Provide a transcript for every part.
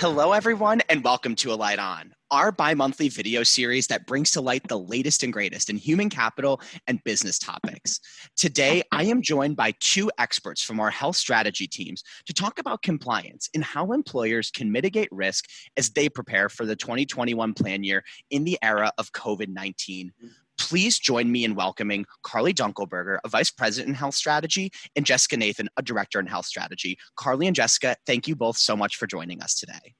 Hello, everyone, and welcome to Alight On, our bi monthly video series that brings to light the latest and greatest in human capital and business topics. Today, I am joined by two experts from our health strategy teams to talk about compliance and how employers can mitigate risk as they prepare for the 2021 plan year in the era of COVID 19. Please join me in welcoming Carly Dunkelberger, a Vice President in Health Strategy, and Jessica Nathan, a Director in Health Strategy. Carly and Jessica, thank you both so much for joining us today.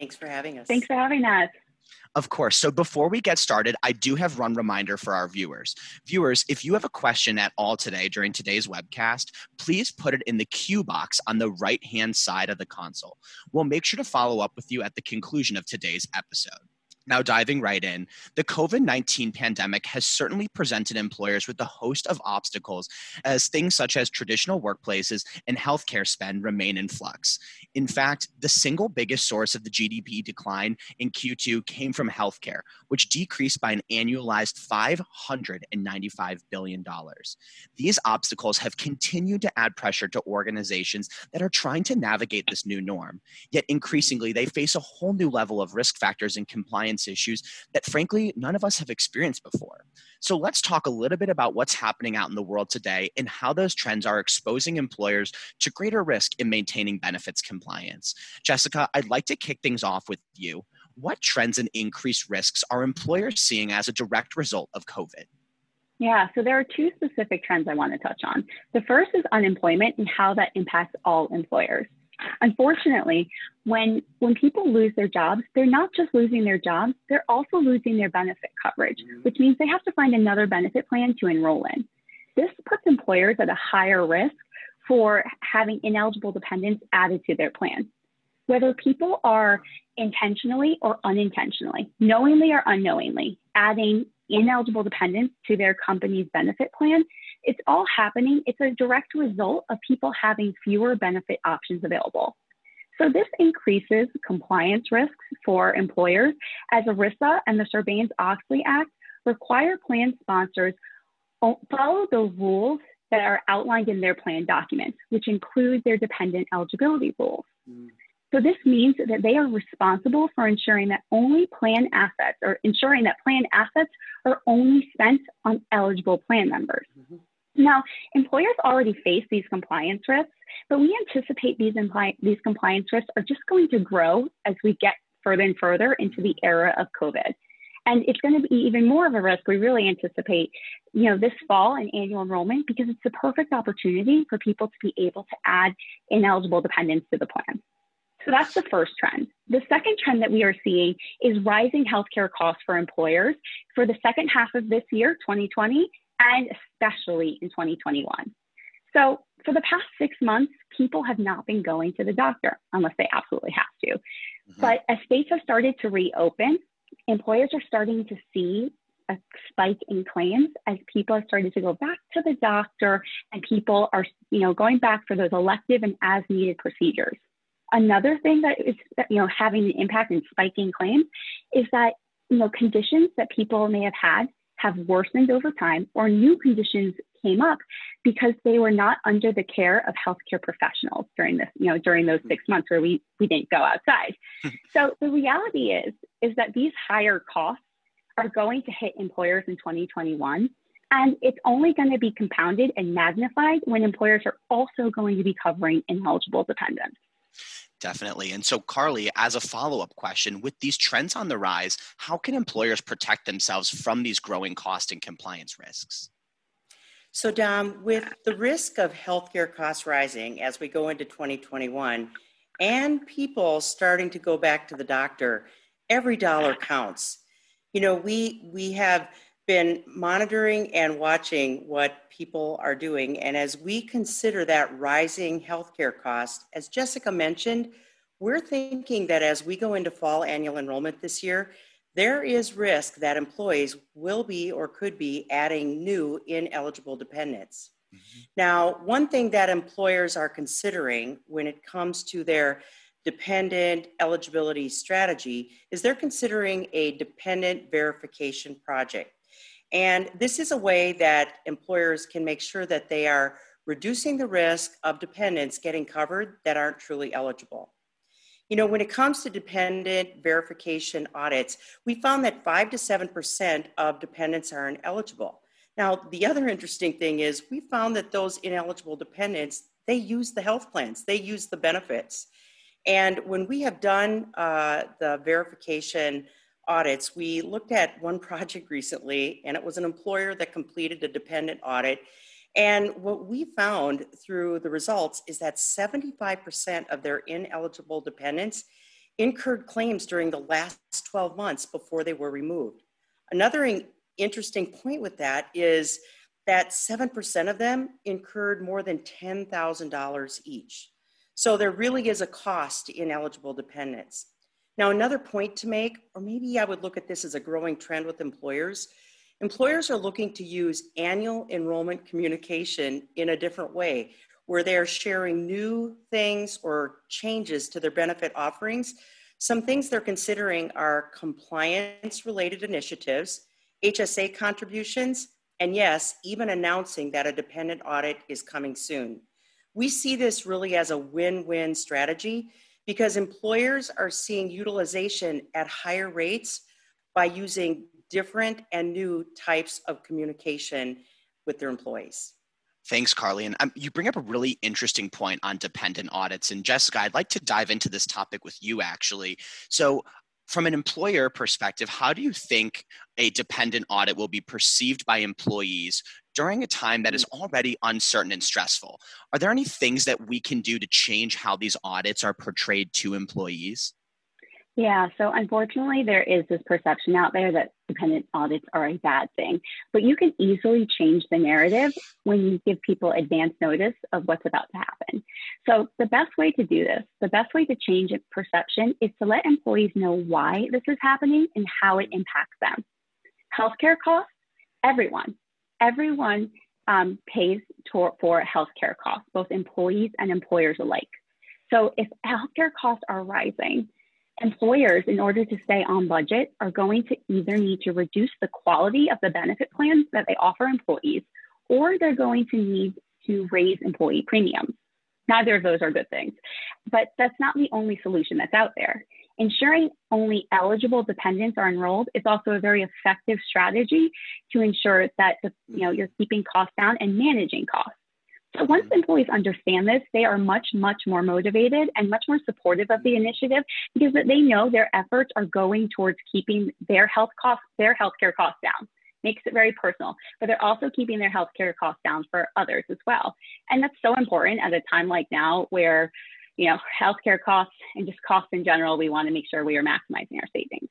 Thanks for having us. Thanks for having us. Of course. So before we get started, I do have one reminder for our viewers. Viewers, if you have a question at all today during today's webcast, please put it in the queue box on the right hand side of the console. We'll make sure to follow up with you at the conclusion of today's episode. Now, diving right in, the COVID 19 pandemic has certainly presented employers with a host of obstacles as things such as traditional workplaces and healthcare spend remain in flux. In fact, the single biggest source of the GDP decline in Q2 came from healthcare, which decreased by an annualized $595 billion. These obstacles have continued to add pressure to organizations that are trying to navigate this new norm. Yet increasingly, they face a whole new level of risk factors and compliance issues that frankly none of us have experienced before. So let's talk a little bit about what's happening out in the world today and how those trends are exposing employers to greater risk in maintaining benefits compliance. Jessica, I'd like to kick things off with you. What trends and increased risks are employers seeing as a direct result of COVID? Yeah, so there are two specific trends I want to touch on. The first is unemployment and how that impacts all employers. Unfortunately, when when people lose their jobs, they're not just losing their jobs, they're also losing their benefit coverage, mm-hmm. which means they have to find another benefit plan to enroll in. This puts employers at a higher risk for having ineligible dependents added to their plan. Whether people are intentionally or unintentionally, knowingly or unknowingly, adding ineligible dependents to their company's benefit plan it's all happening. It's a direct result of people having fewer benefit options available. So this increases compliance risks for employers as ERISA and the Sarbanes-Oxley Act require plan sponsors follow the rules that are outlined in their plan documents, which include their dependent eligibility rules. Mm. So this means that they are responsible for ensuring that only plan assets or ensuring that plan assets are only spent on eligible plan members. Mm-hmm. Now, employers already face these compliance risks, but we anticipate these, impli- these compliance risks are just going to grow as we get further and further into the era of COVID. And it's going to be even more of a risk. We really anticipate, you know, this fall in annual enrollment because it's the perfect opportunity for people to be able to add ineligible dependents to the plan. So that's the first trend. The second trend that we are seeing is rising healthcare costs for employers for the second half of this year, 2020, and especially in 2021. So, for the past six months, people have not been going to the doctor unless they absolutely have to. Mm-hmm. But as states have started to reopen, employers are starting to see a spike in claims as people are starting to go back to the doctor and people are you know going back for those elective and as needed procedures another thing that is you know having an impact in spiking claims is that you know conditions that people may have had have worsened over time or new conditions came up because they were not under the care of healthcare professionals during this, you know, during those six hmm. months where we, we didn't go outside. Hmm. so the reality is, is that these higher costs are going to hit employers in 2021. And it's only going to be compounded and magnified when employers are also going to be covering ineligible dependents. Definitely. And so, Carly, as a follow up question, with these trends on the rise, how can employers protect themselves from these growing cost and compliance risks? So, Dom, with the risk of healthcare costs rising as we go into 2021 and people starting to go back to the doctor, every dollar counts. You know, we we have been monitoring and watching what people are doing. And as we consider that rising healthcare cost, as Jessica mentioned, we're thinking that as we go into fall annual enrollment this year, there is risk that employees will be or could be adding new ineligible dependents. Mm-hmm. Now, one thing that employers are considering when it comes to their dependent eligibility strategy is they're considering a dependent verification project. And this is a way that employers can make sure that they are reducing the risk of dependents getting covered that aren't truly eligible. You know, when it comes to dependent verification audits, we found that 5 to 7% of dependents are ineligible. Now, the other interesting thing is we found that those ineligible dependents, they use the health plans, they use the benefits. And when we have done uh, the verification audits, we looked at one project recently, and it was an employer that completed a dependent audit. And what we found through the results is that 75% of their ineligible dependents incurred claims during the last 12 months before they were removed. Another interesting point with that is that 7% of them incurred more than $10,000 each. So there really is a cost to ineligible dependents. Now, another point to make, or maybe I would look at this as a growing trend with employers. Employers are looking to use annual enrollment communication in a different way, where they're sharing new things or changes to their benefit offerings. Some things they're considering are compliance related initiatives, HSA contributions, and yes, even announcing that a dependent audit is coming soon. We see this really as a win win strategy because employers are seeing utilization at higher rates by using different and new types of communication with their employees. Thanks, Carly. And um, you bring up a really interesting point on dependent audits. And Jessica, I'd like to dive into this topic with you actually. So, from an employer perspective, how do you think a dependent audit will be perceived by employees during a time that is mm. already uncertain and stressful? Are there any things that we can do to change how these audits are portrayed to employees? Yeah, so unfortunately, there is this perception out there that dependent audits are a bad thing, but you can easily change the narrative when you give people advance notice of what's about to happen. So, the best way to do this, the best way to change perception is to let employees know why this is happening and how it impacts them. Healthcare costs, everyone, everyone um, pays to, for healthcare costs, both employees and employers alike. So, if healthcare costs are rising, employers, in order to stay on budget, are going to either need to reduce the quality of the benefit plans that they offer employees, or they're going to need to raise employee premiums. Neither of those are good things. But that's not the only solution that's out there. Ensuring only eligible dependents are enrolled is also a very effective strategy to ensure that the, you know, you're keeping costs down and managing costs. So once mm-hmm. employees understand this, they are much, much more motivated and much more supportive of the initiative because they know their efforts are going towards keeping their health costs, their healthcare costs down. Makes it very personal, but they're also keeping their healthcare costs down for others as well. And that's so important at a time like now where, you know, healthcare costs and just costs in general, we want to make sure we are maximizing our savings.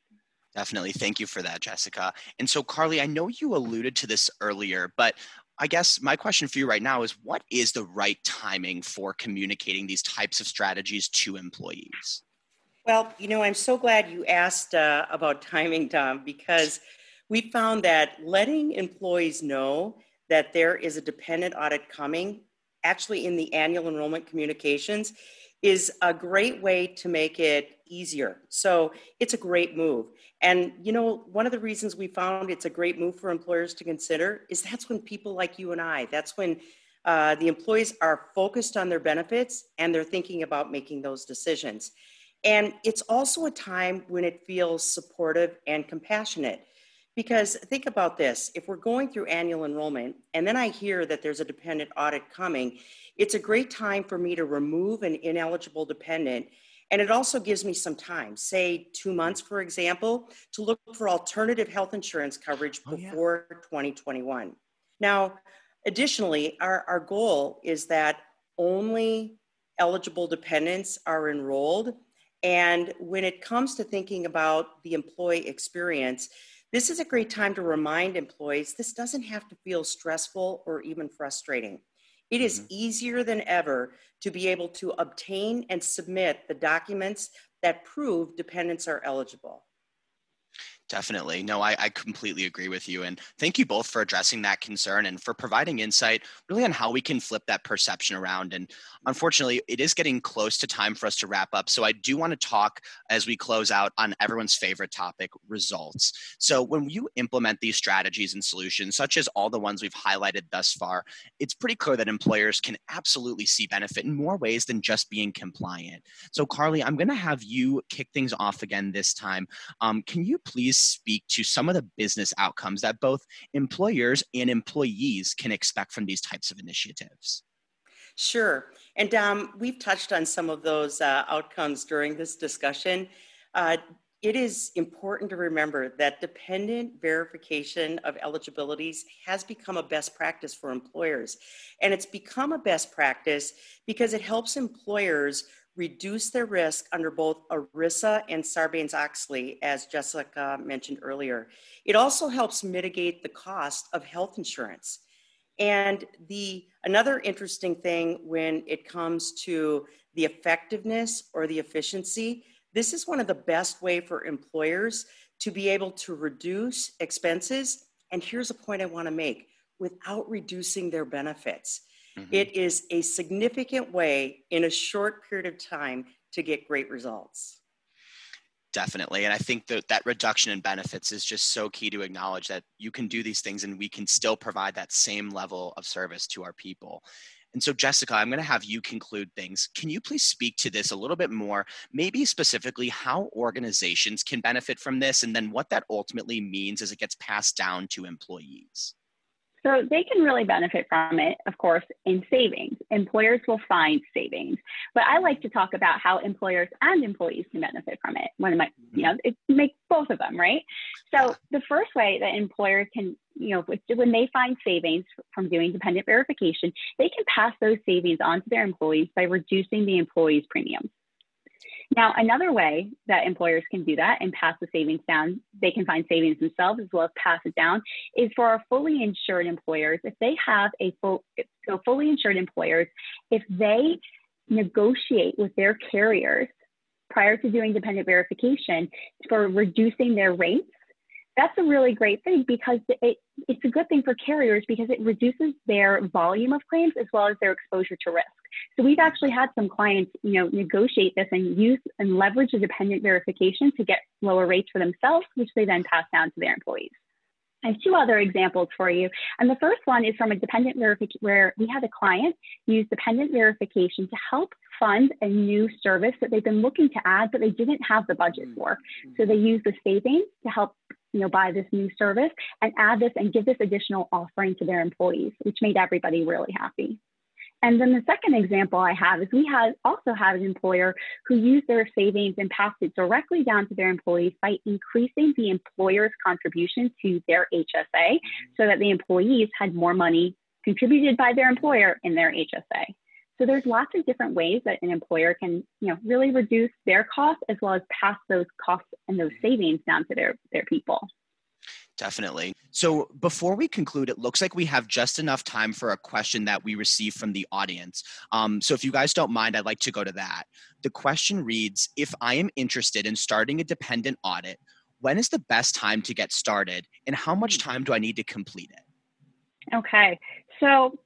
Definitely. Thank you for that, Jessica. And so, Carly, I know you alluded to this earlier, but I guess my question for you right now is what is the right timing for communicating these types of strategies to employees? Well, you know, I'm so glad you asked uh, about timing, Tom, because we found that letting employees know that there is a dependent audit coming, actually in the annual enrollment communications, is a great way to make it easier. So it's a great move. And you know, one of the reasons we found it's a great move for employers to consider is that's when people like you and I, that's when uh, the employees are focused on their benefits and they're thinking about making those decisions. And it's also a time when it feels supportive and compassionate. Because think about this if we're going through annual enrollment and then I hear that there's a dependent audit coming, it's a great time for me to remove an ineligible dependent and it also gives me some time, say two months, for example, to look for alternative health insurance coverage before oh, yeah. 2021. Now, additionally, our, our goal is that only eligible dependents are enrolled. And when it comes to thinking about the employee experience, this is a great time to remind employees this doesn't have to feel stressful or even frustrating. It is mm-hmm. easier than ever to be able to obtain and submit the documents that prove dependents are eligible. Definitely. No, I, I, completely agree with you. And thank you both for addressing that concern and for providing insight really on how we can flip that perception around. And unfortunately, it is getting close to time for us to wrap up. So I do want to talk as we close out on everyone's favorite topic results. So when you implement these strategies and solutions, such as all the ones we've highlighted thus far, it's pretty clear that employers can absolutely see benefit in more ways than just being compliant. So, Carly, I'm going to have you kick things off again this time. Um, can you please speak to some of the business outcomes that both employers and employees can expect from these types of initiatives? Sure. And um, we've touched on some of those uh, outcomes during this discussion. Uh, it is important to remember that dependent verification of eligibilities has become a best practice for employers. And it's become a best practice because it helps employers reduce their risk under both ERISA and Sarbanes-Oxley, as Jessica mentioned earlier. It also helps mitigate the cost of health insurance. And the another interesting thing when it comes to the effectiveness or the efficiency, this is one of the best way for employers to be able to reduce expenses. And here's a point I want to make without reducing their benefits. Mm-hmm. It is a significant way in a short period of time to get great results. Definitely. And I think that that reduction in benefits is just so key to acknowledge that you can do these things and we can still provide that same level of service to our people. And so, Jessica, I'm going to have you conclude things. Can you please speak to this a little bit more, maybe specifically how organizations can benefit from this, and then what that ultimately means as it gets passed down to employees? So they can really benefit from it, of course, in savings. Employers will find savings. But I like to talk about how employers and employees can benefit from it. When it might, you know, it makes both of them, right? So the first way that employers can, you know, when they find savings from doing dependent verification, they can pass those savings on to their employees by reducing the employee's premiums. Now, another way that employers can do that and pass the savings down, they can find savings themselves as well as pass it down, is for our fully insured employers. If they have a full, so fully insured employers, if they negotiate with their carriers prior to doing dependent verification for reducing their rates, that's a really great thing because it, it's a good thing for carriers because it reduces their volume of claims as well as their exposure to risk. So we've actually had some clients, you know, negotiate this and use and leverage a dependent verification to get lower rates for themselves, which they then pass down to their employees. I have two other examples for you. And the first one is from a dependent verification where we had a client use dependent verification to help fund a new service that they've been looking to add, but they didn't have the budget for. Mm-hmm. So they used the savings to help you know, buy this new service and add this and give this additional offering to their employees, which made everybody really happy. And then the second example I have is we had also had an employer who used their savings and passed it directly down to their employees by increasing the employer's contribution to their HSA so that the employees had more money contributed by their employer in their HSA. So there's lots of different ways that an employer can, you know, really reduce their costs as well as pass those costs and those savings down to their, their people. Definitely. So before we conclude, it looks like we have just enough time for a question that we received from the audience. Um, so if you guys don't mind, I'd like to go to that. The question reads If I am interested in starting a dependent audit, when is the best time to get started and how much hmm. time do I need to complete it? Okay. So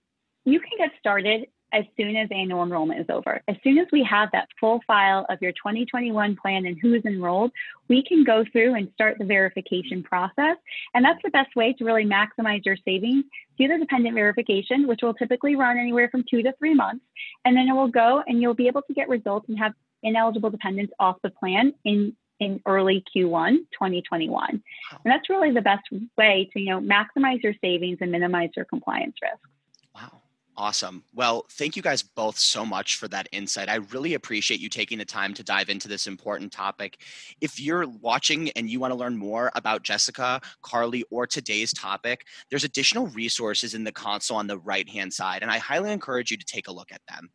you can get started as soon as annual enrollment is over. As soon as we have that full file of your 2021 plan and who's enrolled, we can go through and start the verification process. And that's the best way to really maximize your savings. Do the dependent verification, which will typically run anywhere from two to three months. And then it will go and you'll be able to get results and have ineligible dependents off the plan in in early Q1 2021. And that's really the best way to, you know, maximize your savings and minimize your compliance risks. Awesome. Well, thank you guys both so much for that insight. I really appreciate you taking the time to dive into this important topic. If you're watching and you want to learn more about Jessica, Carly, or today's topic, there's additional resources in the console on the right hand side, and I highly encourage you to take a look at them.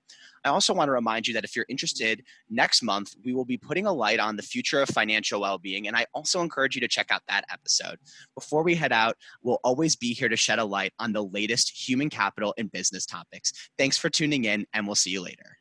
I also want to remind you that if you're interested, next month we will be putting a light on the future of financial well being. And I also encourage you to check out that episode. Before we head out, we'll always be here to shed a light on the latest human capital and business topics. Thanks for tuning in, and we'll see you later.